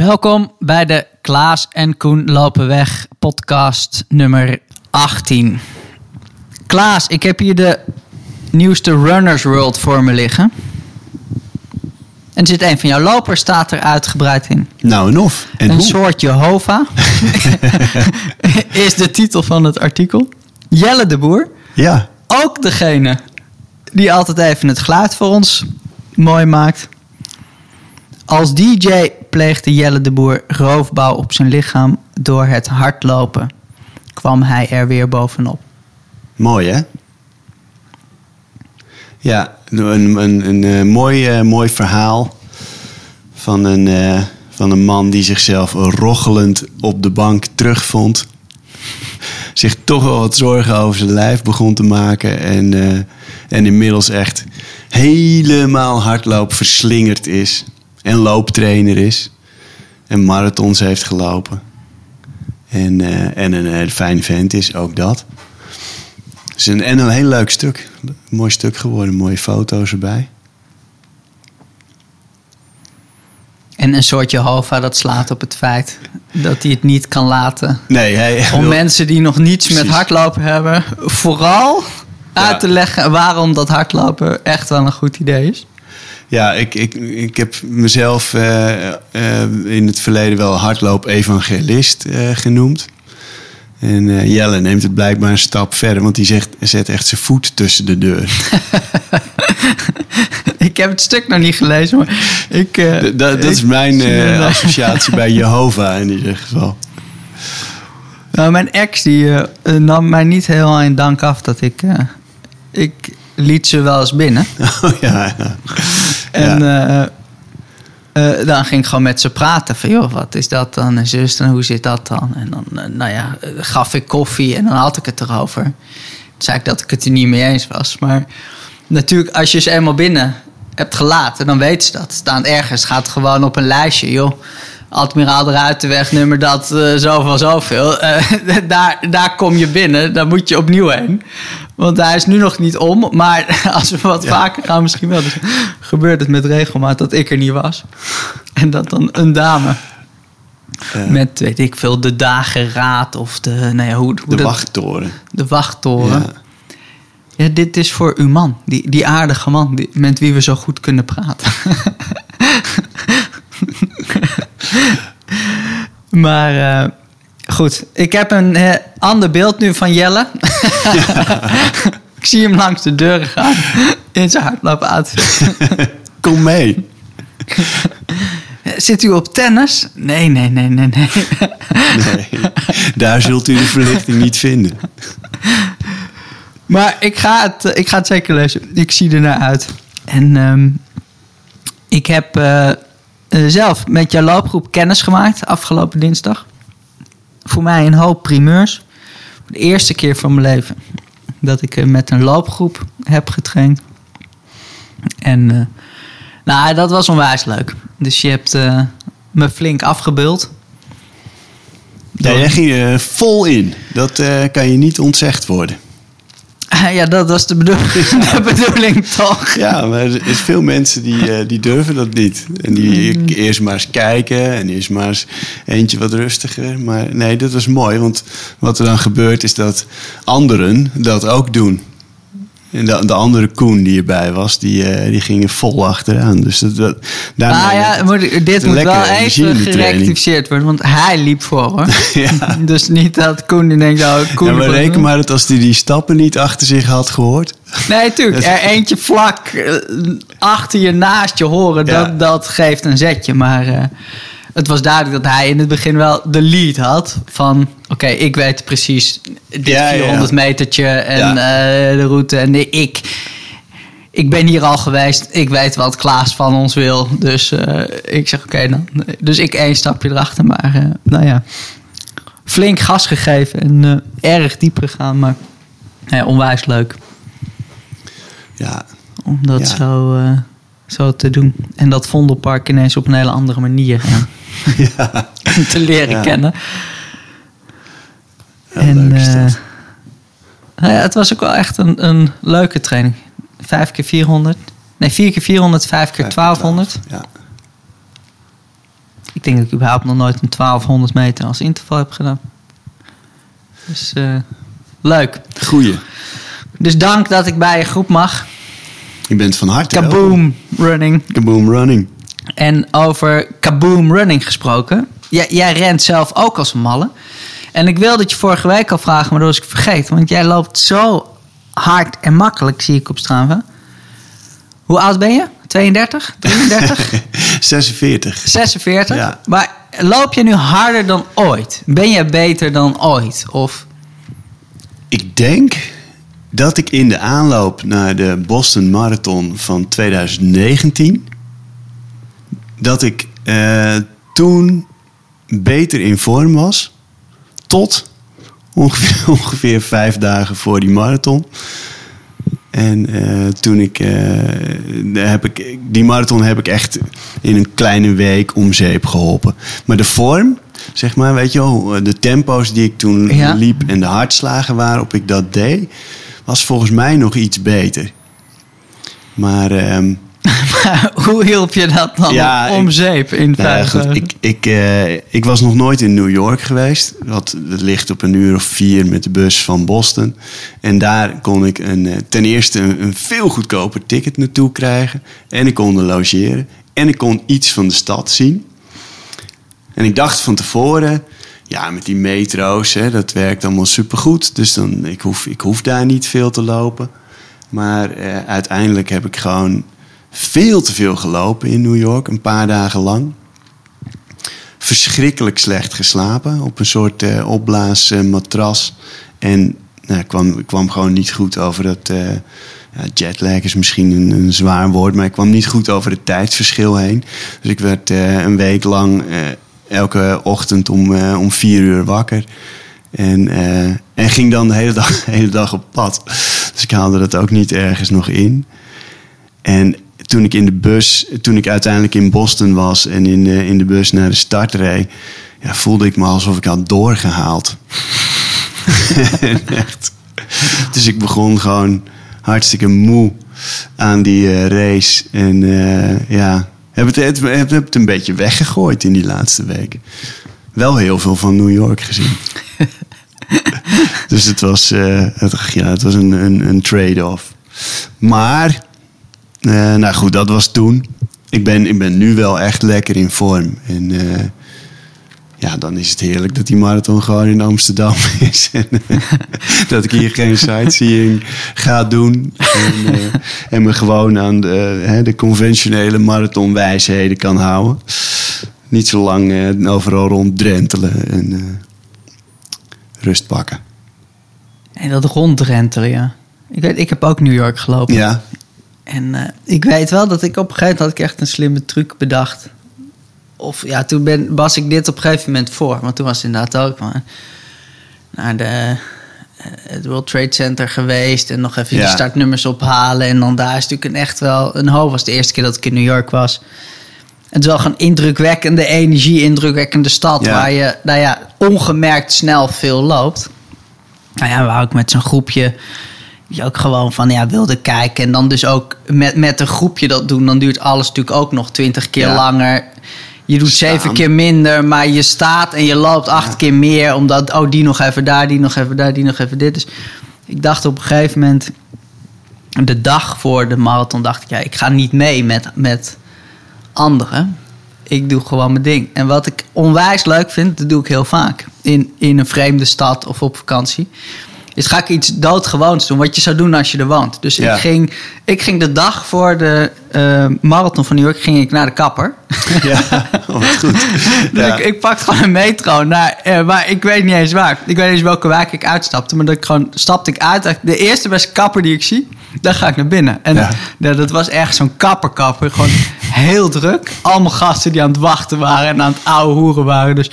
Welkom bij de Klaas en Koen lopen weg podcast nummer 18. Klaas, ik heb hier de nieuwste Runners World voor me liggen. En zit een van jouw lopers, staat er uitgebreid in. Nou en of. En een hoe? soort Jehovah is de titel van het artikel. Jelle de Boer, Ja, ook degene die altijd even het geluid voor ons mooi maakt. Als DJ pleegde Jelle de Boer roofbouw op zijn lichaam door het hardlopen. Kwam hij er weer bovenop. mooi hè? Ja, een, een, een, eh, mooi, eh, mooi verhaal van een, eh, van een man die zichzelf rochelend op de bank terugvond. Zich toch wel wat zorgen over zijn lijf begon te maken. En, en inmiddels echt helemaal hardloop verslingerd is. En looptrainer is. En marathons heeft gelopen. En, eh, en een hele fijne vent is, ook dat. Dus een, en een heel leuk stuk. Een mooi stuk geworden, mooie foto's erbij. En een soort Jehovah dat slaat op het feit dat hij het niet kan laten. Nee, hij Om wil- mensen die nog niets met hardlopen hebben, vooral Ja. uit te leggen waarom dat hardlopen echt wel een goed idee is. Ja, ik, ik, ik heb mezelf eh, eh, in het verleden wel hardloop-evangelist eh, genoemd. En Jelle neemt het blijkbaar een stap verder, want die zegt, zet echt zijn voet tussen de deur. Ik heb het stuk nog niet gelezen, maar ik... dat, dat is mijn associatie bij Jehovah in ieder geval. Nou, mijn ex die nam mij niet heel in dank af dat ik... ik liet ze wel eens binnen. Oh ja, ja. En Ja. eh, eh, dan ging ik gewoon met ze praten. Van, joh, wat is dat dan? En zus, en hoe zit dat dan? En dan, eh, nou ja, gaf ik koffie en dan had ik het erover. Toen zei ik dat ik het er niet mee eens was. Maar natuurlijk, als je ze eenmaal binnen hebt gelaten, dan weten ze dat. Staan ergens, gaat gewoon op een lijstje, joh. Admiraal de Ruitenweg, nummer dat, eh, zoveel, zoveel. Eh, daar, daar kom je binnen, daar moet je opnieuw heen. Want hij is nu nog niet om, maar als we wat vaker gaan, misschien wel. Dus gebeurt het met regelmaat dat ik er niet was. En dat dan een dame met, weet ik veel, de dageraad of de, nou ja, hoe, hoe de dat- wachttoren. de wachttoren. Ja. Ja. dit is voor uw man, die, die aardige man die, met wie we zo goed kunnen praten. maar eh, goed, ik heb een eh, ander beeld nu van Jelle. ik zie hem langs de deuren gaan in zijn hardlopen outfit. Kom mee. Zit u op tennis? Nee, nee, nee, nee, nee. Nee, daar zult u de verlichting niet vinden. Maar ik ga het, eh, ik ga het zeker lezen. Ik zie er naar uit. En ehm, ik heb zelf met jouw loopgroep kennis gemaakt afgelopen dinsdag. Voor mij een hoop primeurs. De eerste keer van mijn leven dat ik eh, met een loopgroep heb getraind. En eh, nou, dat was onwijs leuk. Dus je hebt eh, me flink afgebeuld. Ja, jij ging vol in. Dat eh, kan je niet ontzegd worden. Ja, dat was de bedoeling, de bedoeling toch? Ja, maar er is veel mensen die, eh, die durven dat niet. En die eerst maar eens kijken en eerst maar eens eentje wat rustiger. Maar nee, dat was mooi, want wat er dan gebeurt is dat anderen dat ook doen. En de, de andere Koen die erbij was, die, eh, die gingen vol achteraan. Dus dat, dat, Nou werd ja, dit moet wel even gerectificeerd worden, want hij liep voor hoor. Ja. Dus niet dat Koen die denkt, oh, Koen... Ja, maar die- maar dat als hij die stappen niet achter zich had gehoord. Nee, tuurlijk. Er eentje vlak eh, achter je, naast je horen, Ja. dat, dat geeft een zetje. Maar eh, het was duidelijk dat hij in het begin wel de lead had. Van, oké, ik weet precies dit Ja, ja, ja. 400 metertje en Ja. eh, de route. En nee, ik, ik ben hier al geweest. Ik weet wat Klaas van ons wil. Dus eh, ik zeg, oké dan. Dus ik één stapje erachter. Maar eh, nou ja, flink gas gegeven en erg diep gegaan. Maar ja, onwijs leuk Ja, om dat Ja. zo, zo te doen. En dat Vondelpark ineens op een hele andere manier eh, ja. te leren Ja. kennen. Ja, en leuk is eh, dat. nou ja, het was ook wel echt een, een leuke training. Vijf keer 400. Nee, vier keer 400, vijf keer 1200. Ja. Ik denk dat ik überhaupt nog nooit een 1200 meter als interval heb gedaan. Dus eh, leuk. Goeie. Dus dank dat ik bij je groep mag. Je bent van harte welkom. Kaboom running. Kaboom running. En over kaboom running gesproken. Jij, jij rent zelf ook als een malle. En ik wilde het je vorige week al vragen, maar dat was ik vergeten. Want jij loopt zo hard en makkelijk, zie ik op Strava. Hoe oud ben je? 32? 33? 46. 46? Ja. Maar loop je nu harder dan ooit? Ben je beter dan ooit? Of Ik denk dat ik in de aanloop naar de Boston Marathon van 2019... dat ik eh, toen beter in vorm was. Tot ongeveer, ongeveer vijf dagen voor die marathon. En eh, toen ik, eh, heb ik... Die marathon heb ik echt in een kleine week om zeep geholpen. Maar de vorm, zeg maar, weet je wel... De tempo's die ik toen Ja. liep en de hartslagen waarop ik dat deed... was volgens mij nog iets beter. Maar... hoe hielp je dat dan Ja, om ik- zeep in nou ik, ik, eh, ik was nog nooit in New York geweest. Dat, dat ligt op een uur of vier met de bus van Boston. En daar kon ik een, eh, ten eerste een, een veel goedkoper ticket naartoe krijgen. En ik kon er logeren. En ik kon iets van de stad zien. En ik dacht van tevoren, ja, met die metro's, hè, dat werkt allemaal supergoed. Dus dan, ik, hoef, ik hoef daar niet veel te lopen. Maar eh, uiteindelijk heb ik gewoon veel te veel gelopen in New York, een paar dagen lang. Verschrikkelijk slecht geslapen op een soort eh opblaasmatras. en nou, kwam, kwam gewoon niet goed over dat. eh, ja, jetlag is misschien een, zwaar woord, maar ik kwam niet goed over het tijdsverschil heen. Dus ik werd eh, een week lang elke ochtend om, om vier uur wakker. En, en ging dan de hele, dag, de hele dag op pad. Dus ik haalde dat ook niet ergens nog in. En toen ik in de bus, toen ik uiteindelijk in Boston was en in, eh, in de bus naar de start reed, ja, voelde ik me alsof ik had doorgehaald. Echt. Dus ik begon gewoon hartstikke moe aan die eh, race. En eh, ja, heb het, het, heb, heb het een beetje weggegooid in die laatste weken. Wel heel veel van New York gezien. dus het was, het, ja, het was een, een, een trade-off. Maar, eh, nou goed, dat was toen. Ik ben, ik ben nu wel echt lekker in vorm. En eh, ja, dan is het heerlijk dat die marathon gewoon in Amsterdam is. en eh, dat ik hier geen sightseeing ga doen. En, en me gewoon aan de, hè, de conventionele marathonwijsheden kan houden. Niet zo lang overal ronddrentelen en rust pakken. En dat ronddrentelen, ja. Ik, weet, ik heb ook New York gelopen. Ja, En eh, ik weet wel dat ik op een gegeven moment had ik echt een slimme truc bedacht. Of ja, toen ben, was ik dit op een gegeven moment voor. Want toen was het inderdaad ook maar naar de, eh, het World Trade Center geweest. En nog even Ja. de startnummers ophalen. En dan daar is natuurlijk een echt wel een hoop. was de eerste keer dat ik in New York was. Het is wel gewoon indrukwekkende energie, indrukwekkende stad. Ja. Waar je, nou ja, ongemerkt snel veel loopt. Nou ja, we waren ook met zo'n groepje die ook gewoon van ja, wilde kijken. En dan dus ook met, met een groepje dat doen, dan duurt alles natuurlijk ook nog twintig keer Ja. langer. Je doet Staan. zeven keer minder, maar je staat en je loopt acht keer meer. Omdat, oh, die nog even daar, die nog even daar, die nog even dit. Dus ik dacht op een gegeven moment, de dag voor de marathon, dacht ik, ja, ik ga niet mee met, met anderen. Ik doe gewoon mijn ding. En wat ik onwijs leuk vind, dat doe ik heel vaak. In, in een vreemde stad of op vakantie. Is ga ik iets doodgewoons doen. Wat je zou doen als je er woont. Dus Ja. ik, ging, ik ging de dag voor de eh, marathon van New York ging ik naar de kapper. ja. Wat goed. Dus Ja. ik, ik pakte gewoon een metro naar, eh, maar ik weet niet eens waar. Ik weet niet eens welke wijk ik uitstapte, maar dat ik gewoon stapte ik uit. De eerste beste kapper die ik zie, daar ga ik naar binnen. En Ja. ja, dat was echt zo'n kapperkapper, gewoon heel druk. Allemaal gasten die aan het wachten waren en aan het ouwe hoeren waren. Dus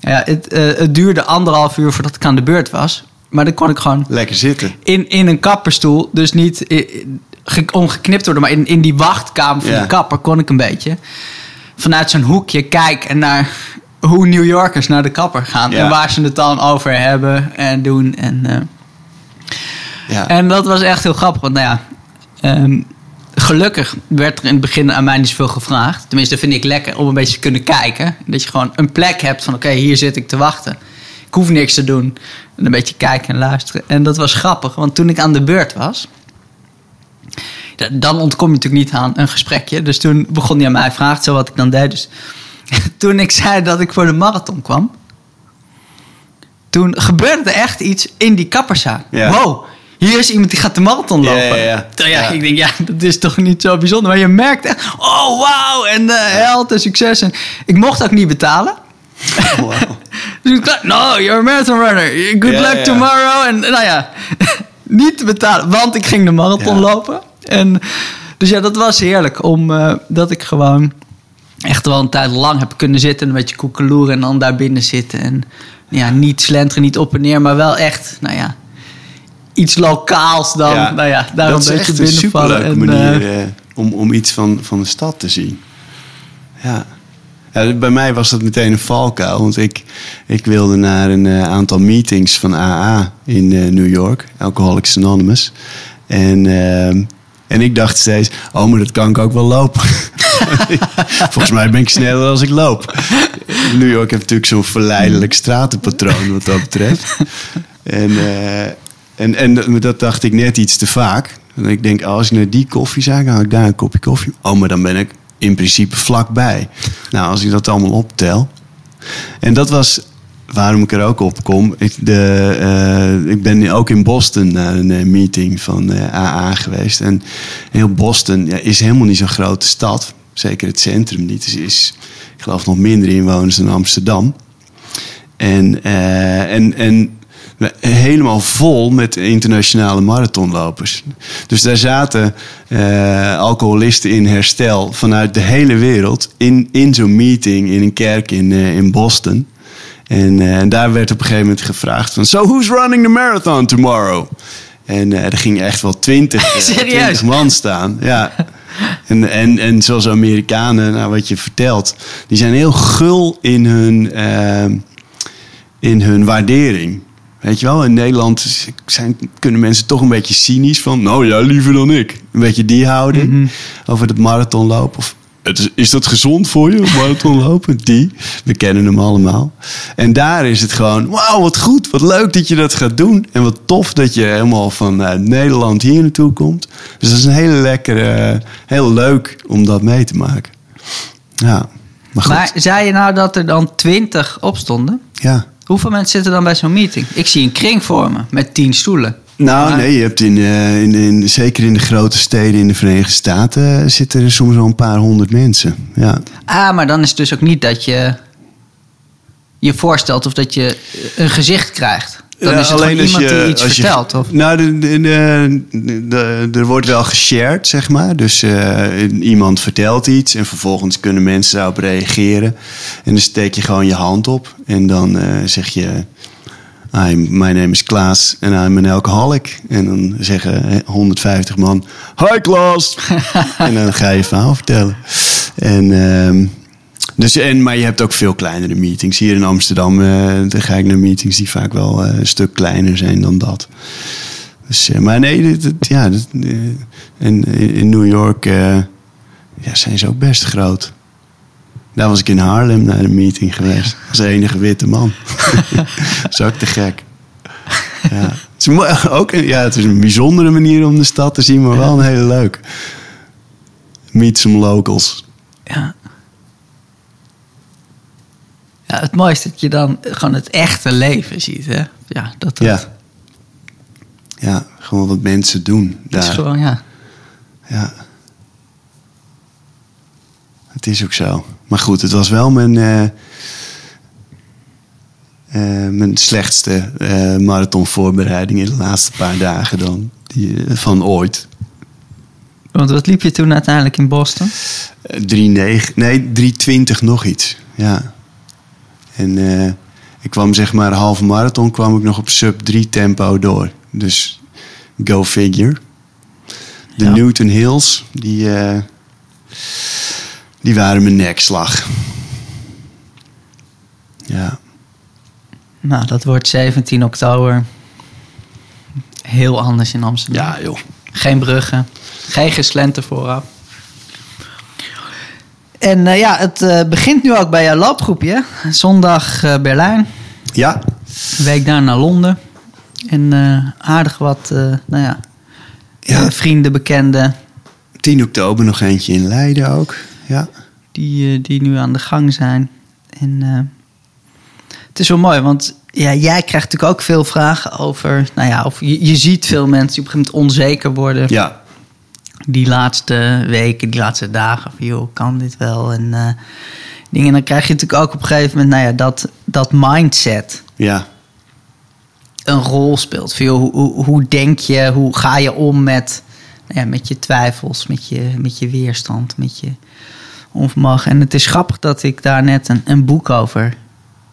ja, het, eh, het duurde anderhalf uur voordat ik aan de beurt was. Maar dan kon ik gewoon Lekker zitten. in, in een kapperstoel, dus niet ge- ongeknipt worden, maar in, in die wachtkamer van Ja. de kapper kon ik een beetje vanuit zo'n hoekje kijken naar hoe New Yorkers naar de kapper gaan Ja. en waar ze het dan over hebben en doen. En, eh, Ja. en dat was echt heel grappig, want nou ja, ehm, gelukkig werd er in het begin aan mij niet zoveel gevraagd. Tenminste, dat vind ik lekker om een beetje te kunnen kijken. Dat je gewoon een plek hebt van: oké, hier zit ik te wachten. Ik hoef niks te doen. En een beetje kijken en luisteren. En dat was grappig, want toen ik aan de beurt was. da- Dan ontkom je natuurlijk niet aan een gesprekje. Dus toen begon hij aan mij vragen, zo wat ik dan deed. Dus toen ik zei dat ik voor de marathon kwam. Toen gebeurde er echt iets in die kapperszaak. Ja. Wow, hier is iemand die gaat de marathon lopen. ja, ja. Ja, Ja. ik denk, ja, dat is toch niet zo bijzonder. Maar je merkt echt, oh wauw, en eh, held en succes. En ik mocht ook niet betalen. Wauw. Dus ik no, you're a marathon runner. Good Ja, luck ja. tomorrow. En nou ja, niet te betalen, want ik ging de marathon Ja. lopen. En, dus ja, dat was heerlijk. Omdat dat ik gewoon echt wel een tijd lang heb kunnen zitten. Een beetje koekeloeren en dan daar binnen zitten. En ja, niet slenteren, niet op en neer. Maar wel echt, nou ja, iets lokaals dan. Ja, nou ja, daar dat een is beetje echt een binnenvallen. superleuke En, eh, manier eh, om, om iets van, van de stad te zien. Ja. Ja. Bij mij was dat meteen een valkuil. Want ik, ik wilde naar een eh, aantal meetings van AA in eh, New York. Alcoholics Anonymous. En, ehm, en ik dacht steeds, oh, maar dat kan ik ook wel lopen. Volgens mij ben ik sneller als ik loop. New York heeft natuurlijk zo'n verleidelijk stratenpatroon wat dat betreft. En, eh, en, en dat dacht ik net iets te vaak. En ik denk, als ik naar die koffiezaak ga, haal ik daar een kopje koffie. Oh, maar dan ben ik in principe vlakbij. Nou, als ik dat allemaal optel. En dat was waarom ik er ook op kom. Ik, de, eh, ik ben ook in Boston naar een eh, meeting van eh, AA geweest. En heel Boston ja, is helemaal niet zo'n grote stad. Zeker het centrum niet. Het is, ik geloof, nog minder inwoners dan Amsterdam. En, en, en helemaal vol met internationale marathonlopers. Dus daar zaten eh, alcoholisten in herstel vanuit de hele wereld in, in zo'n meeting in een kerk in, eh, in Boston. En, eh, en daar werd op een gegeven moment gevraagd van... So who's running the marathon tomorrow? En eh, er gingen echt wel twintig, eh? 20 man staan. Ja. En, en, en zoals Amerikanen, nou, wat je vertelt... die zijn heel gul in hun, eh, in hun waardering. Weet je wel, in Nederland zijn, kunnen mensen toch een beetje cynisch van... nou ja, liever dan ik. Een beetje die houding over het marathonlopen. Of, het is, is dat gezond voor je, marathonlopen? Die. We kennen hem allemaal. En daar is het gewoon, wauw, wat goed. Wat leuk dat je dat gaat doen. En wat tof dat je helemaal van eh, Nederland hier naartoe komt. Dus dat is een hele lekkere, heel leuk om dat mee te maken. Ja, maar goed. Maar zei je nou dat er dan twintig opstonden? ja. Hoeveel mensen zitten dan bij zo'n meeting? Ik zie een kring vormen met tien stoelen. Nou, Maar- nee, je hebt in, eh, in, in, zeker in de grote steden in de Verenigde Staten... eh, zitten er soms wel een paar honderd mensen. Ja. Ah, maar dan is het dus ook niet dat je je voorstelt of dat je een gezicht krijgt. Dan is het als iemand je- die iets als je- vertelt. Of? Nou, de, de, de- de- er wordt wel geshared, zeg maar. Dus eh, iemand vertelt iets en vervolgens kunnen mensen daarop reageren. En dan steek je gewoon je hand op en dan eh, zeg je... Hi, my name is Klaas en I'm an alcoholic. En dan zeggen eh, 150 man... Hi Klaas! en dan ga je je verhaal vertellen. En... ehm, dus, en, maar je hebt ook veel kleinere meetings. Hier in Amsterdam dan ga ik naar meetings die vaak wel eh, een stuk kleiner zijn dan dat. Dus, eh, maar nee, dit, dit- ja, dit, en in in New York ja, zijn ze ook best groot. Daar was ik in Haarlem naar een meeting geweest. Als enige witte man. dat is ook te gek. Ja. Het, is ook een, ja, het is een bijzondere manier om de stad te zien, maar wel een hele leuk. Meet some locals. Ja. Ja, het mooiste is dat je dan gewoon het echte leven ziet. Hè? Ja, dat, dat Ja. Ja, gewoon wat mensen doen is daar. gewoon, ja. Ja. Het is ook zo. Maar goed, het was wel mijn, eh, eh, mijn slechtste eh, marathonvoorbereiding in de laatste paar dagen dan. Die, van ooit. Want wat liep je toen uiteindelijk in Boston? Eh, 3,9, nee, 3,20 nog iets. Ja. En eh, ik kwam zeg maar halve marathon kwam ik nog op sub 3 tempo door. Dus go figure. De Ja. Newton Hills, die, eh, die waren mijn nekslag. Ja. Nou, dat wordt 17 oktober. Heel anders in Amsterdam. Ja, joh. Geen bruggen. Geen geslenter vooraf. En eh, ja, het eh, begint nu ook bij jouw loopgroepje. Zondag eh, Berlijn. Ja, week daar naar Londen. En aardig wat nou ja, Ja. vrienden, bekenden... 10 oktober nog eentje in Leiden ook. Ja. die, die nu aan de gang zijn. En het is wel mooi, want ja, jij krijgt natuurlijk ook veel vragen over... Nou ja, of je, je ziet veel mensen die op een gegeven moment onzeker worden... Ja. Die laatste weken, die laatste dagen. Van, joh, kan dit wel? En eh, dingen. En dan krijg je natuurlijk ook op een gegeven moment... nou ja, dat, dat mindset Ja. een rol speelt. Van, joh, hoe, hoe, hoe denk je, hoe ga je om met, nou ja, met je twijfels, met je, met je weerstand, met je onvermogen. En het is grappig dat ik daar net een, een boek over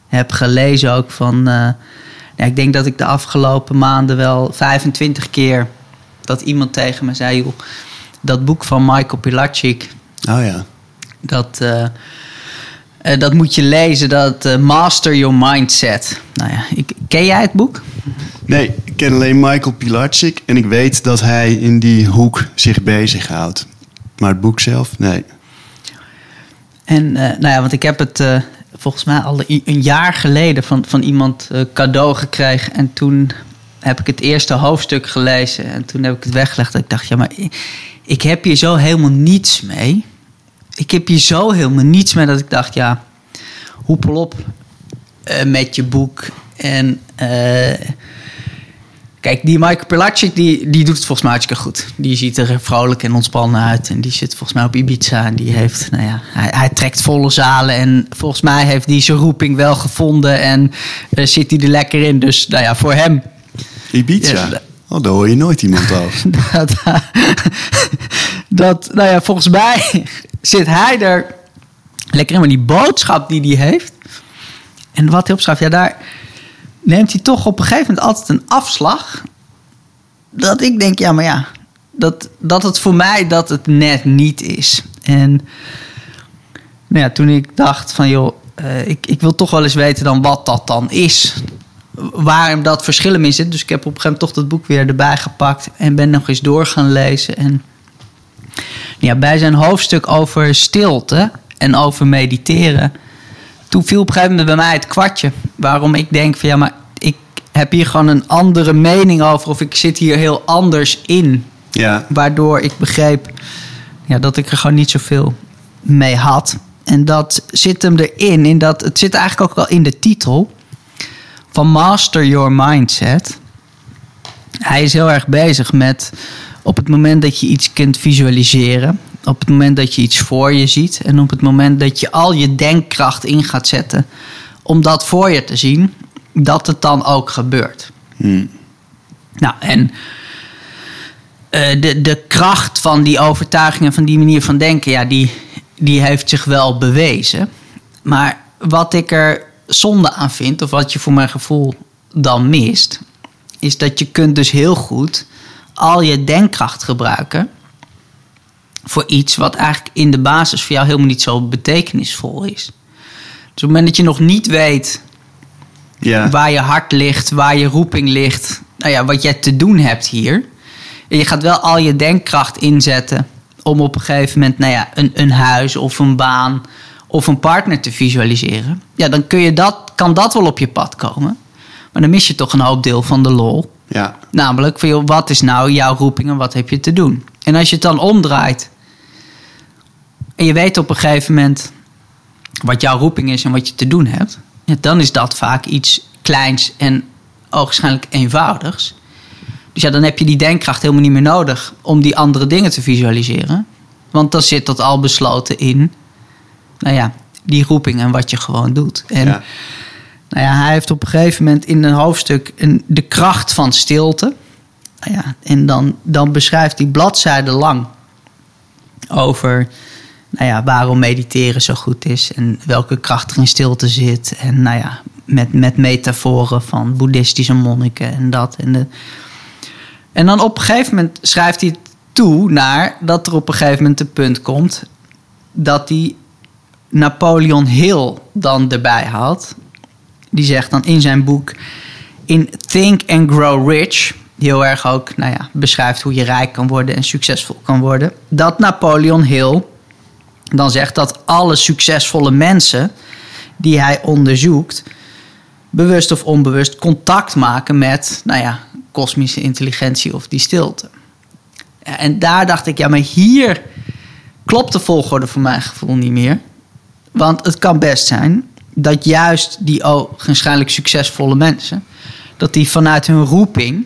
heb gelezen ook van... eh, ja, ik denk dat ik de afgelopen maanden wel 25 keer... dat iemand tegen me zei... Joh, dat boek van Michael Pilacic, Oh ja. dat, eh, eh, dat moet je lezen, dat eh, Master Your Mindset. Nou ja, ik, ken jij het boek? Nee, ik ken alleen Michael Pilarczyk en ik weet dat hij in die hoek zich bezighoudt. Maar het boek zelf, nee. En nou ja, want ik heb het volgens mij al een jaar geleden van, van iemand cadeau gekregen. En toen heb ik het eerste hoofdstuk gelezen. En toen heb ik het weggelegd. En ik dacht, ja, maar ik, heb hier zo helemaal niets mee. Ik heb hier zo helemaal niets mee dat ik dacht, ja, hoepel op eh, met je boek. En eh, Kijk, die Michael Pilacic, die, die doet het volgens mij hartstikke goed. Die ziet er vrolijk en ontspannen uit. En die zit volgens mij op Ibiza. En die heeft, nou ja, hij, hij trekt volle zalen. En volgens mij heeft hij zijn roeping wel gevonden. En eh, zit hij er lekker in. Dus, nou ja, voor hem... Ibiza. Ja, oh, daar hoor je nooit iemand over. Dat, dat, nou ja, volgens mij zit hij er lekker in. Maar die boodschap die hij heeft... En wat hij opschrijft, ja, daar neemt hij toch op een gegeven moment altijd een afslag. Dat ik denk, ja, maar ja, dat, dat het voor mij dat het net niet is. En nou ja, toen ik dacht van, joh, eh, ik, ik wil toch wel eens weten dan wat dat dan is. Waarom dat verschil in zit. Dus ik heb op een gegeven moment toch dat boek weer erbij gepakt. En ben nog eens door gaan lezen. En ja, bij zijn hoofdstuk over stilte en over mediteren toen viel op een gegeven moment bij mij het kwartje. Waarom ik denk van ja, maar ik heb hier gewoon een andere mening over. Of ik zit hier heel anders in. Ja, Waardoor ik begreep ja, dat ik er gewoon niet zoveel mee had. En dat zit hem erin. In dat, het zit eigenlijk ook wel in de titel. Van Master Your Mindset. Hij is heel erg bezig met op het moment dat je iets kunt visualiseren. Op het moment dat je iets voor je ziet. En op het moment dat je al je denkkracht in gaat zetten. Om dat voor je te zien. Dat het dan ook gebeurt. Nou, en eh, de, de kracht van die overtuigingen, van die manier van denken, ja, die, die heeft zich wel bewezen. Maar wat ik er zonde aan vind, of wat je voor mijn gevoel dan mist, is dat je kunt dus heel goed al je denkkracht gebruiken voor iets wat eigenlijk in de basis voor jou helemaal niet zo betekenisvol is. Dus op het moment dat je nog niet weet ja. waar je hart ligt, waar je roeping ligt, nou ja, wat jij te doen hebt hier. En je gaat wel al je denkkracht inzetten om op een gegeven moment, nou ja, een, een huis of een baan of een partner te visualiseren. Ja, dan kun je dat, kan dat wel op je pad komen. Maar dan mis je toch een hoop deel van de lol. ja. Namelijk, van, joh, wat is nou jouw roeping en wat heb je te doen? En als je het dan omdraait en je weet op een gegeven moment wat jouw roeping is en wat je te doen hebt, ja, dan is dat vaak iets kleins en ogenschijnlijk eenvoudigs. Dus ja, dan heb je die denkkracht helemaal niet meer nodig om die andere dingen te visualiseren. Want dan zit dat al besloten in, nou ja, die roeping en wat je gewoon doet. En ja. nou ja, hij heeft op een gegeven moment in een hoofdstuk een, de kracht van stilte. Nou ja, en dan, dan beschrijft hij bladzijden lang over nou ja, waarom mediteren zo goed is en welke kracht er in stilte zit. En nou ja, met, met metaforen van boeddhistische monniken en dat. En, de, en dan op een gegeven moment schrijft hij toe naar dat er op een gegeven moment een punt komt dat hij Napoleon Hill dan erbij haalt. Die zegt dan in zijn boek: In Think and Grow Rich heel erg ook nou ja, beschrijft hoe je rijk kan worden en succesvol kan worden. Dat Napoleon Hill dan zegt dat alle succesvolle mensen die hij onderzoekt, bewust of onbewust contact maken met, nou ja, kosmische intelligentie of die stilte. En daar dacht ik, ja, maar hier klopt de volgorde voor mijn gevoel niet meer. Want het kan best zijn dat juist die waarschijnlijk succesvolle mensen, dat die vanuit hun roeping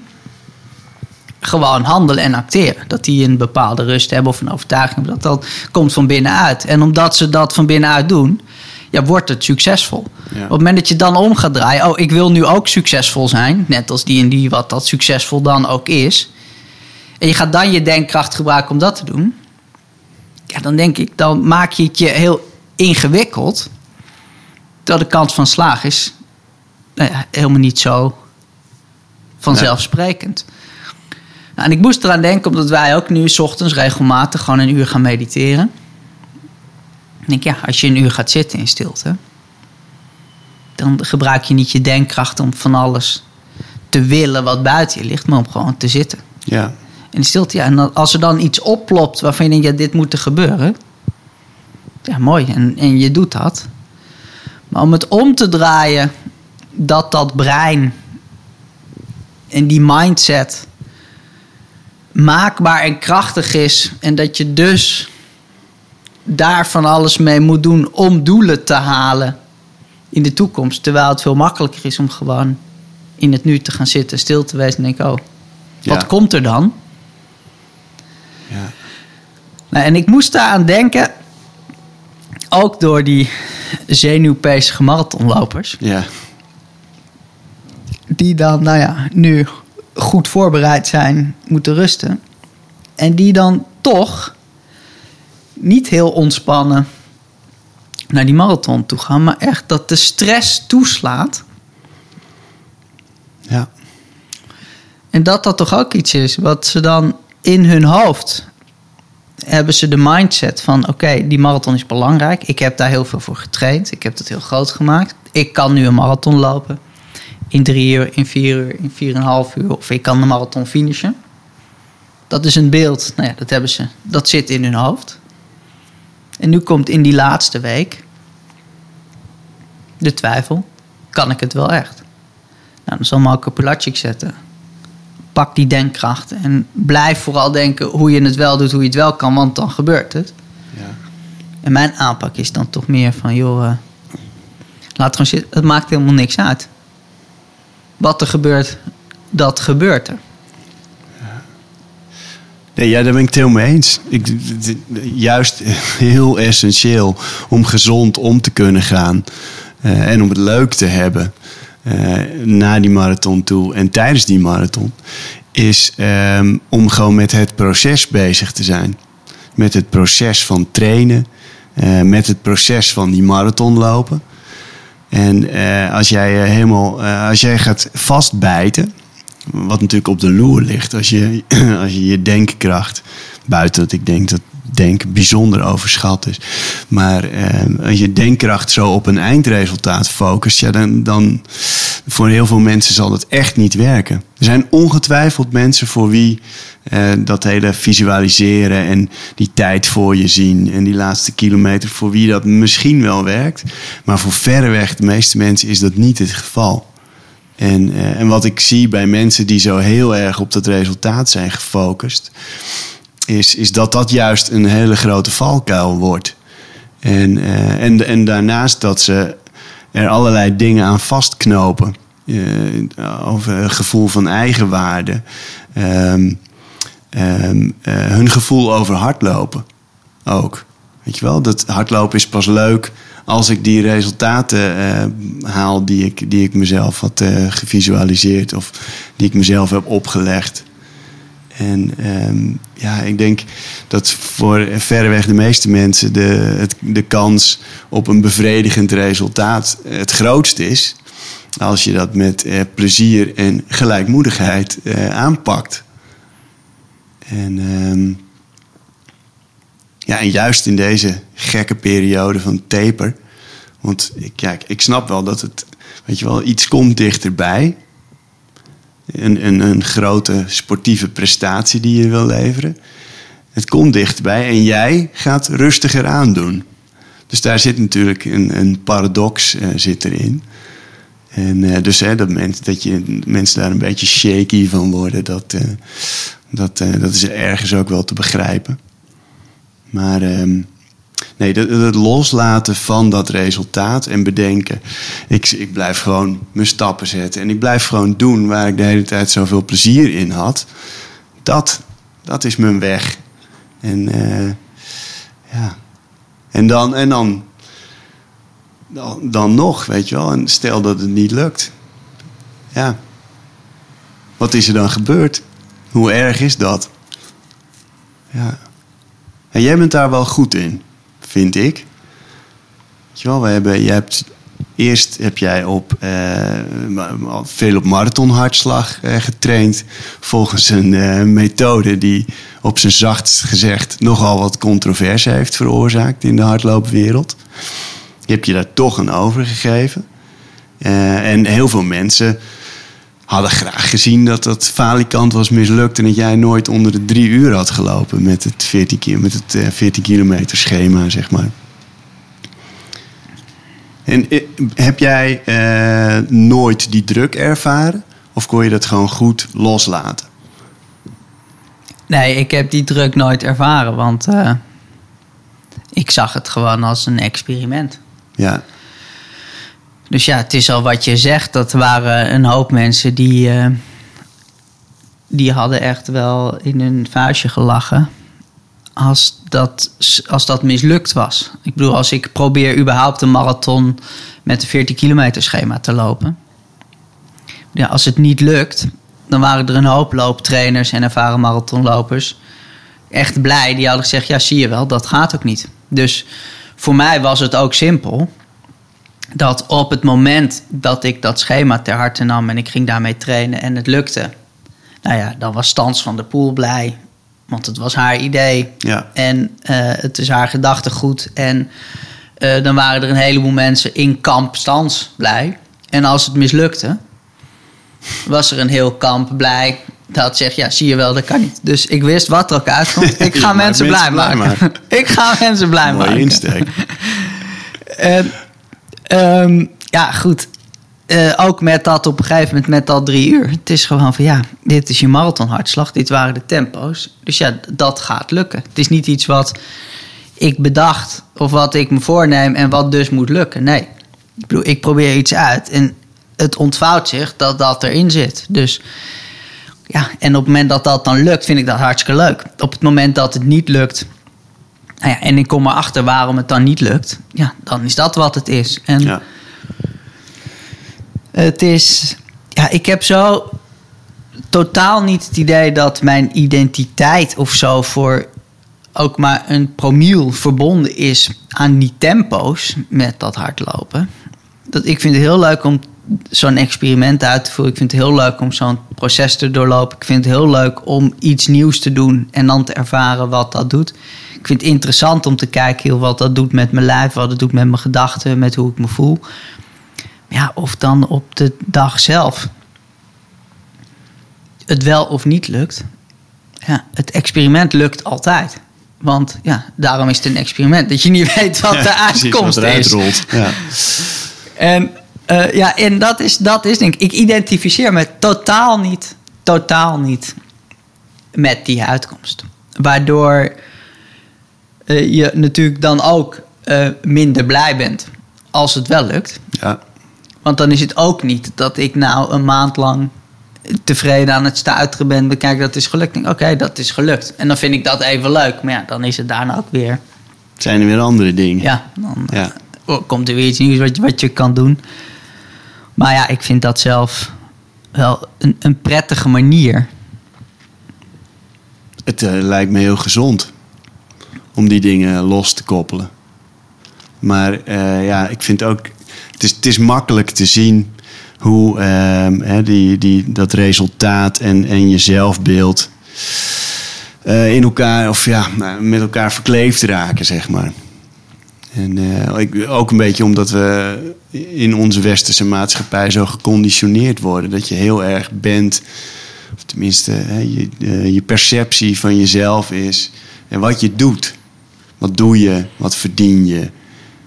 gewoon handelen en acteren. Dat die een bepaalde rust hebben of een overtuiging hebben. Dat dat komt van binnenuit. En omdat ze dat van binnenuit doen, ja, wordt het succesvol. Op het moment dat je dan om gaat draaien, oh, ik wil nu ook succesvol zijn, net als die en die wat dat succesvol dan ook is. En je gaat dan je denkkracht gebruiken om dat te doen. Ja, dan denk ik, dan maak je het je heel ingewikkeld. Dat de kans van slaag is nou ja, helemaal niet zo vanzelfsprekend. Nou, en ik moest eraan denken, omdat wij ook nu s ochtends regelmatig gewoon een uur gaan mediteren. Ik denk, ja, als je een uur gaat zitten in stilte, dan gebruik je niet je denkkracht om van alles te willen wat buiten je ligt, maar om gewoon te zitten. Ja. In stilte, ja. En als er dan iets oplopt waarvan je denkt, ja, dit moet er gebeuren. Ja, mooi. En, en je doet dat. Maar om het om te draaien, dat dat brein en die mindset maakbaar en krachtig is. En dat je dus daar van alles mee moet doen om doelen te halen in de toekomst. Terwijl het veel makkelijker is om gewoon in het nu te gaan zitten, stil te wezen en denken: oh, wat Ja. komt er dan? Ja. Nou, en ik moest daaraan denken, ook door die zenuwpezige marathonlopers. Ja. die dan, nou ja, nu goed voorbereid zijn, moeten rusten. En die dan toch niet heel ontspannen naar die marathon toe gaan, maar echt dat de stress toeslaat. Ja. En dat dat toch ook iets is wat ze dan in hun hoofd hebben ze de mindset van: oké, die marathon is belangrijk. Ik heb daar heel veel voor getraind. Ik heb dat heel groot gemaakt. Ik kan nu een marathon lopen. In drie uur, in vier uur, in vier en een half uur. Of ik kan de marathon finishen. Dat is een beeld. Nou ja, dat hebben ze. Dat zit in hun hoofd. En nu komt in die laatste week de twijfel: kan ik het wel echt? Nou, dan zal Marco Pilacic zetten pak die denkkracht en blijf vooral denken hoe je het wel doet, hoe je het wel kan, want dan gebeurt het. Ja. En mijn aanpak is dan toch meer van, joh, eh, laat gewoon zitten. Het maakt helemaal niks uit. Wat er gebeurt, dat gebeurt er. Nee, ja, daar ben ik het helemaal mee eens. Ik, juist heel essentieel om gezond om te kunnen gaan. eh, en om het leuk te hebben na die marathon toe en tijdens die marathon. Is ehm, om gewoon met het proces bezig te zijn. Met het proces van trainen. eh, met het proces van die marathon lopen. En eh, als jij eh, helemaal, eh, als jij gaat vastbijten, wat natuurlijk op de loer ligt, als je als je, je denkkracht, buiten dat ik denk dat denken bijzonder overschat is, maar eh, als je denkkracht zo op een eindresultaat focust, ja, dan, dan voor heel veel mensen zal dat echt niet werken. Er zijn ongetwijfeld mensen voor wie eh, dat hele visualiseren en die tijd voor je zien en die laatste kilometer, voor wie dat misschien wel werkt. Maar voor verreweg de meeste mensen is dat niet het geval. En, eh, en wat ik zie bij mensen die zo heel erg op dat resultaat zijn gefocust, is, is dat dat juist een hele grote valkuil wordt. En, eh, en, en daarnaast dat ze er allerlei dingen aan vastknopen. Eh, over gevoel van eigenwaarde. Eh, hun gevoel over hardlopen ook. Weet je wel, dat hardlopen is pas leuk als ik die resultaten haal die ik, die ik mezelf had gevisualiseerd of die ik mezelf heb opgelegd. En ehm, ja, ik denk dat voor verreweg de meeste mensen de, het, de kans op een bevredigend resultaat het grootst is. Als je dat met eh, plezier en gelijkmoedigheid eh, aanpakt. En, ehm, ja, en juist in deze gekke periode van taper. Want ik- ik snap wel dat het, weet je wel, iets komt dichterbij. Een, een, grote sportieve prestatie die je wil leveren. Het komt dichtbij en jij gaat rustiger aandoen. Dus daar zit natuurlijk een, een paradox uh, zit erin. En uh, dus hè, dat, mens, dat je, mensen daar een beetje shaky van worden, dat, uh, dat, dat is ergens ook wel te begrijpen. Maar um, nee, het, loslaten van dat resultaat en bedenken. Ik, ik blijf gewoon mijn stappen zetten en ik blijf gewoon doen waar ik de hele tijd zoveel plezier in had. Dat, dat is mijn weg. En ja. En dan, en dan, dan, dan nog, weet je wel. En stel dat het niet lukt. Ja. Wat is er dan gebeurd? Hoe erg is dat? Ja. En jij bent daar wel goed in, vind ik. We hebben, je hebt, eerst heb jij op, eh, veel op marathonhartslag eh, getraind. Volgens een eh, methode die op zijn zachtst gezegd nogal wat controverse heeft veroorzaakt in de hardloopwereld. Je hebt je daar toch een overgegeven. Uh, en heel veel mensen hadden graag gezien dat dat falikant was mislukt en dat jij nooit onder de drie uur had gelopen met het 14, met het, uh, 14 kilometer schema, zeg maar. En eh, heb jij uh, nooit die druk ervaren? Of kon je dat gewoon goed loslaten? Nee, ik heb die druk nooit ervaren, want uh, ik zag het gewoon als een experiment. Ja. Dus ja, het is al wat je zegt. Dat waren een hoop mensen die, uh, die hadden echt wel in hun vuistje gelachen. Als dat, als dat mislukt was. Ik bedoel, als ik probeer überhaupt een marathon met een 14 kilometer schema te lopen. Ja, als het niet lukt, dan waren er een hoop looptrainers en ervaren marathonlopers echt blij. Die hadden gezegd: Ja, zie je wel, dat gaat ook niet. Dus voor mij was het ook simpel dat op het moment dat ik dat schema ter harte nam en ik ging daarmee trainen en het lukte, nou ja, dan was Stans van de Poel blij. Want het was haar idee. Ja. En uh, het is haar gedachtegoed. En uh, dan waren er een heleboel mensen in kamp Stans blij. En als het mislukte, was er een heel kamp blij. Dat zegt, ja, zie je wel, dat kan niet. Dus ik wist wat er ook uitkomt. Ik ga mensen, blij maken. maken. ik ga mensen blij Mooie maken. insteek. en, um, ja, goed. Uh, ook met dat op een gegeven moment, met dat drie uur. Het is gewoon van, ja, dit is je marathonhartslag. Dit waren de tempo's. Dus ja, dat gaat lukken. Het is niet iets wat ik bedacht of wat ik me voorneem en wat dus moet lukken. Nee, ik bedoel, ik probeer iets uit en het ontvouwt zich dat dat erin zit. Dus ja, en op het moment dat dat dan lukt, vind ik dat hartstikke leuk. Op het moment dat het niet lukt, nou ja, en ik kom erachter waarom het dan niet lukt, ja, dan is dat wat het is. En Ja. het is, ja, ik heb zo totaal niet het idee dat mijn identiteit of zo voor ook maar een promiel verbonden is aan die tempo's met dat hardlopen. Dat, ik vind het heel leuk om zo'n experiment uit te voeren. Ik vind het heel leuk om zo'n proces te doorlopen. Ik vind het heel leuk om iets nieuws te doen en dan te ervaren wat dat doet. Ik vind het interessant om te kijken heel wat dat doet met mijn lijf, wat het doet met mijn gedachten, met hoe ik me voel. Ja, of dan op de dag zelf het wel of niet lukt. Ja, het experiment lukt altijd. Want ja, daarom is het een experiment. Dat je niet weet wat Ja, de precies, uitkomst wat is. Ja. En, uh, ja, en dat is, dat is denk ik. Ik identificeer me totaal niet, totaal niet met die uitkomst. Waardoor uh, je natuurlijk dan ook uh, minder blij bent als het wel lukt. Ja. Want dan is het ook niet dat ik nou een maand lang tevreden aan het stuiteren ben. Bekijk, dat is gelukt. Oké, okay, dat is gelukt. En dan vind ik dat even leuk. Maar ja, dan is het daarna ook weer. Zijn er weer andere dingen? Ja, dan Ja. uh, komt er weer iets nieuws wat je, wat je kan doen. Maar ja, ik vind dat zelf wel een, een prettige manier. Het uh, lijkt me heel gezond om die dingen los te koppelen. Maar uh, ja, ik vind ook. Het is, het is makkelijk te zien hoe uh, hè, die, die, dat resultaat en, en je zelfbeeld uh, in elkaar, of ja, met elkaar verkleefd raken, zeg maar. En eh, ik, ook een beetje omdat we in onze westerse maatschappij zo geconditioneerd worden. Dat je heel erg bent, of tenminste hè, je, eh, je perceptie van jezelf is. En wat je doet. Wat doe je? Wat verdien je?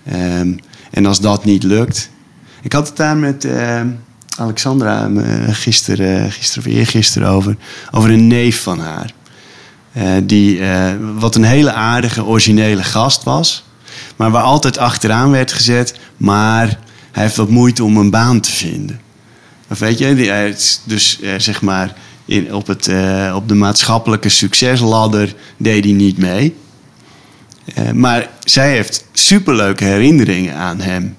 Ehm, en als dat niet lukt. Ik had het daar met eh, Alexandra eh, gisteren, gisteren of eergisteren over. Over een neef van haar. Eh, die, eh, wat een hele aardige, originele gast was. Maar waar altijd achteraan werd gezet. Maar hij heeft wat moeite om een baan te vinden. Of weet je, die, dus eh, zeg maar in, op, het, eh, op de maatschappelijke succesladder deed hij niet mee. Eh, maar zij heeft superleuke herinneringen aan hem.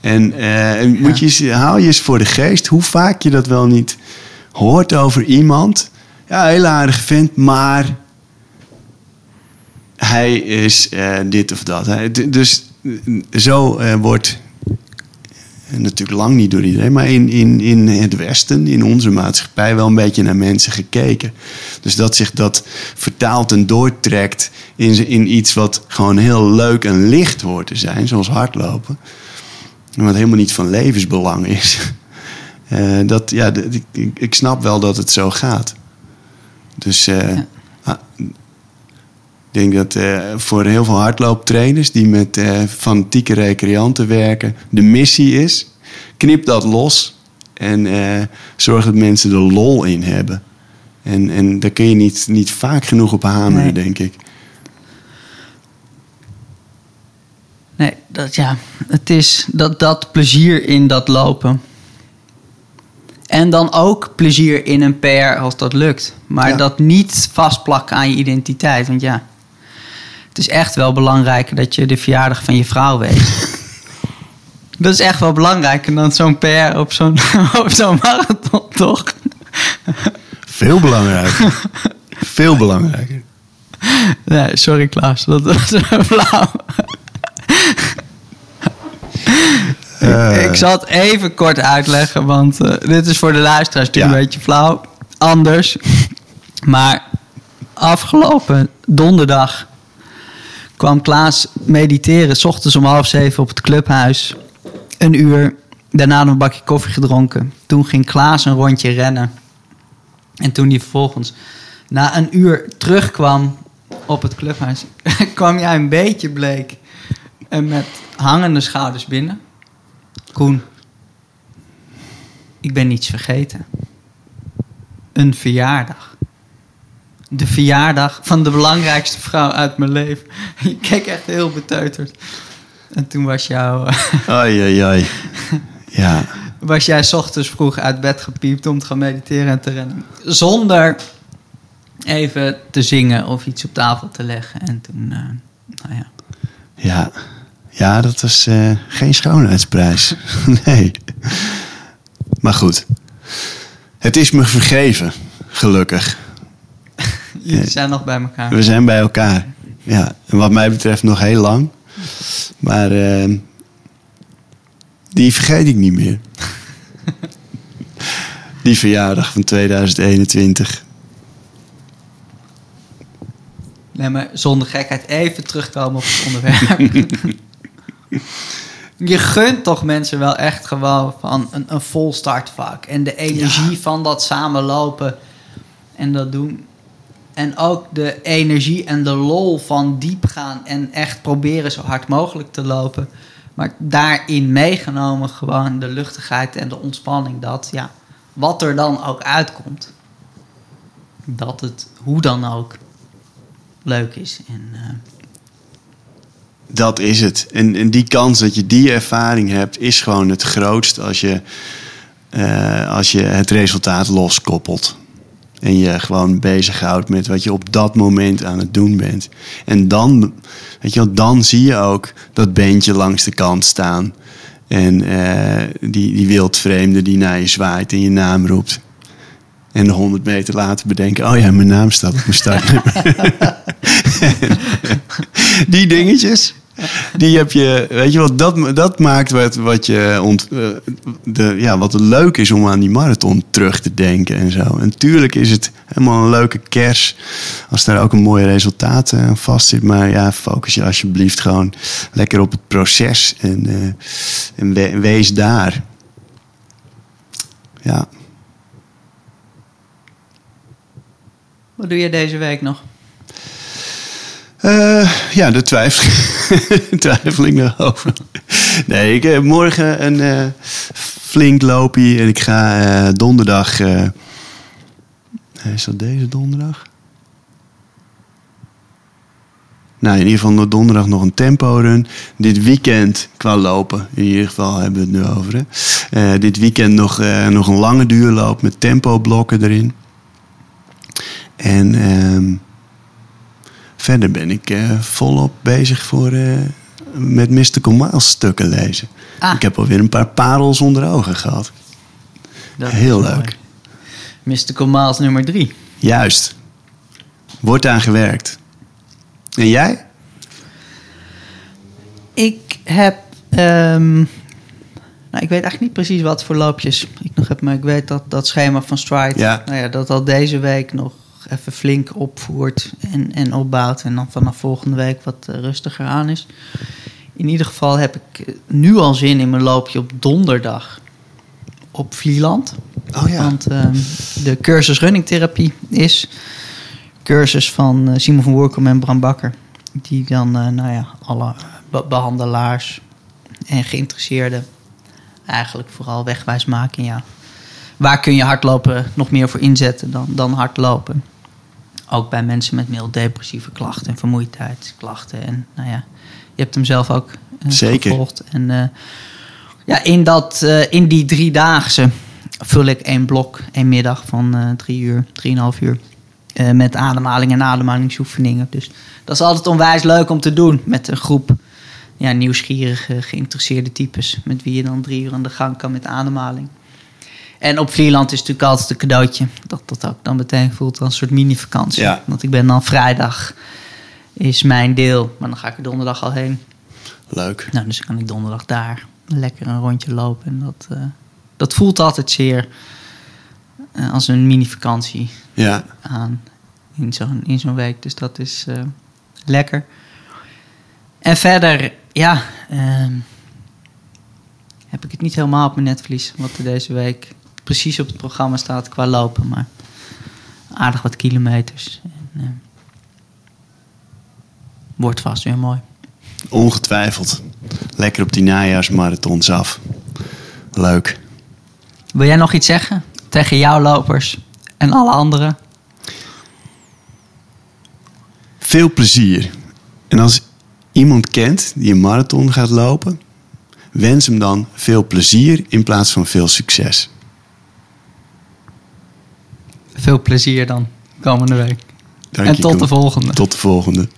En en moet je eens, haal je eens voor de geest hoe vaak je dat wel niet hoort over iemand. Ja, een hele aardige vent, maar hij is eh, dit of dat. D- dus zo wordt en natuurlijk lang niet door iedereen, maar in, in, in het Westen, in onze maatschappij, wel een beetje naar mensen gekeken. Dus dat zich dat vertaalt en doortrekt in, in iets wat gewoon heel leuk en licht hoort te zijn, zoals hardlopen. En wat helemaal niet van levensbelang is. Eh, dat, ja, ik, ik- snap wel dat het zo gaat. Dus eh, ah, ik denk dat eh, voor heel veel hardlooptrainers die met eh, fanatieke recreanten werken, de missie is: knip dat los en eh, zorg dat mensen er lol in hebben. En, en daar kun je niet, niet vaak genoeg op hameren, Nee. denk ik. Nee, dat, ja, het is dat, dat plezier in dat lopen. En dan ook plezier in een PR als dat lukt. Maar Ja. dat niet vastplakken aan je identiteit. Want ja, het is echt wel belangrijk dat je de verjaardag van je vrouw weet. dat is echt wel belangrijker dan zo'n PR op zo'n, op zo'n marathon, toch? Veel belangrijker. Veel belangrijker. Nee, sorry Klaas, dat was flauw. Eh. ik zal het even kort uitleggen, want eh, dit is voor de luisteraars natuurlijk Ja. een beetje flauw. Anders. Maar afgelopen donderdag kwam Klaas mediteren. S ochtends om half zeven op het clubhuis. Een uur. Daarna een bakje koffie gedronken. Toen ging Klaas een rondje rennen. En toen hij vervolgens na een uur terugkwam op het clubhuis, kwam jij een beetje bleek en met hangende schouders binnen. Koen, ik ben niets vergeten. Een verjaardag. De verjaardag van de belangrijkste vrouw uit mijn leven. Je keek echt heel beteuterd. En toen was, jou, Ai, ai, ai. Ja. was jij 's ochtends vroeg uit bed gepiept om te gaan mediteren en te rennen. Zonder even te zingen of iets op tafel te leggen. En toen, eh, nou ja. Ja, ja dat was eh, geen schoonheidsprijs. nee. Maar goed. Het is me vergeven, gelukkig. Jullie zijn nog bij elkaar. We zijn bij elkaar. Ja, en wat mij betreft nog heel lang. Maar eh, die vergeet ik niet meer. die verjaardag van 2021. Nee, maar zonder gekheid even terugkomen op het onderwerp. je gunt toch mensen wel echt gewoon van een, een vol startvak. En de energie van dat samenlopen en dat doen. En ook de energie en de lol van diep gaan en echt proberen zo hard mogelijk te lopen. Maar daarin meegenomen gewoon de luchtigheid en de ontspanning. Dat ja, wat er dan ook uitkomt. Dat het hoe dan ook leuk is. En, eh, Dat is het. En, en die kans dat je die ervaring hebt, is gewoon het grootst als je, eh, als je het resultaat loskoppelt. En je gewoon bezighoudt met wat je op dat moment aan het doen bent. En dan, weet je wel, dan zie je ook dat bandje langs de kant staan. En eh, die, die wildvreemde die naar je zwaait en je naam roept. En 100 meter later bedenken: oh ja, mijn naam staat op mijn startnummer. die dingetjes. Die heb je, weet je wat, dat, dat maakt wat, wat je ont, eh, de, ja, wat het leuk is om aan die marathon terug te denken en zo. En tuurlijk is het helemaal een leuke kers als daar ook een mooi resultaat aan vast zit. Maar ja, focus je alsjeblieft gewoon lekker op het proces en, eh, en we- wees daar. Ja. Wat doe je deze week nog? Eh, ja, daar twijfel, twijfel ik nog over. Nee, ik heb morgen een eh, flink loopje en ik ga eh, donderdag. eh, is dat deze donderdag? Nou, in ieder geval donderdag nog een tempo run. Dit weekend qua lopen, in ieder geval hebben we het nu over. Hè. Eh, dit weekend nog, eh, nog een lange duurloop met tempo blokken erin. En ehm, verder ben ik eh, volop bezig voor, eh, met Mystical Miles stukken lezen. Ah. Ik heb alweer een paar parels onder ogen gehad. Dat Heel is mooi. leuk. Mystical Miles nummer drie. Juist. Wordt aan gewerkt. En jij? Ik heb. ehm, nou, ik weet eigenlijk niet precies wat voor loopjes ik nog heb, maar ik weet dat dat schema van Stride. Ja. Nou ja, dat dat deze week nog even flink opvoert en, en opbouwt. En dan vanaf volgende week wat eh, rustiger aan is. In ieder geval heb ik eh, nu al zin in mijn loopje op donderdag op Vlieland. Oh ja. Want ehm, de cursus running therapie is cursus van eh, Simon van Woerkom en Bram Bakker. Die dan, nou ja, alle be- behandelaars en geïnteresseerden eigenlijk vooral wegwijs maken. Ja. Waar kun je hardlopen nog meer voor inzetten dan, dan hardlopen? Ook bij mensen met mild depressieve klachten en vermoeidheidsklachten. En nou ja, je hebt hem zelf ook eh, Zeker. gevolgd. En eh, ja, in, dat, eh, in die driedaagse vul ik één blok, één middag van drie uur, drieënhalf uur. met ademhaling en ademhalingsoefeningen. Dus dat is altijd onwijs leuk om te doen met een groep ja, nieuwsgierige, geïnteresseerde types. Met wie je dan drie uur aan de gang kan met ademhaling. En op Vlieland is natuurlijk altijd een cadeautje. Dat dat ook dan meteen voelt als een soort mini-vakantie. Ja. Want ik ben dan vrijdag, is mijn deel. Maar dan ga ik er donderdag al heen. Leuk. Nou, dus kan ik donderdag daar lekker een rondje lopen. En dat, eh, dat voelt altijd zeer eh, als een mini-vakantie Ja. aan in zo'n in zo'n week. Dus dat is eh, lekker. En verder, ja, ehm, heb ik het niet helemaal op mijn netvlies wat er deze week precies op het programma staat qua lopen. Maar aardig wat kilometers. En, eh, wordt vast weer mooi. Ongetwijfeld. Lekker op die najaarsmarathons af. Leuk. Wil jij nog iets zeggen tegen jouw lopers en alle anderen? Veel plezier. En als iemand kent die een marathon gaat lopen, wens hem dan veel plezier in plaats van veel succes. Veel plezier dan komende week. Dank en je, tot de volgende. Tot de volgende.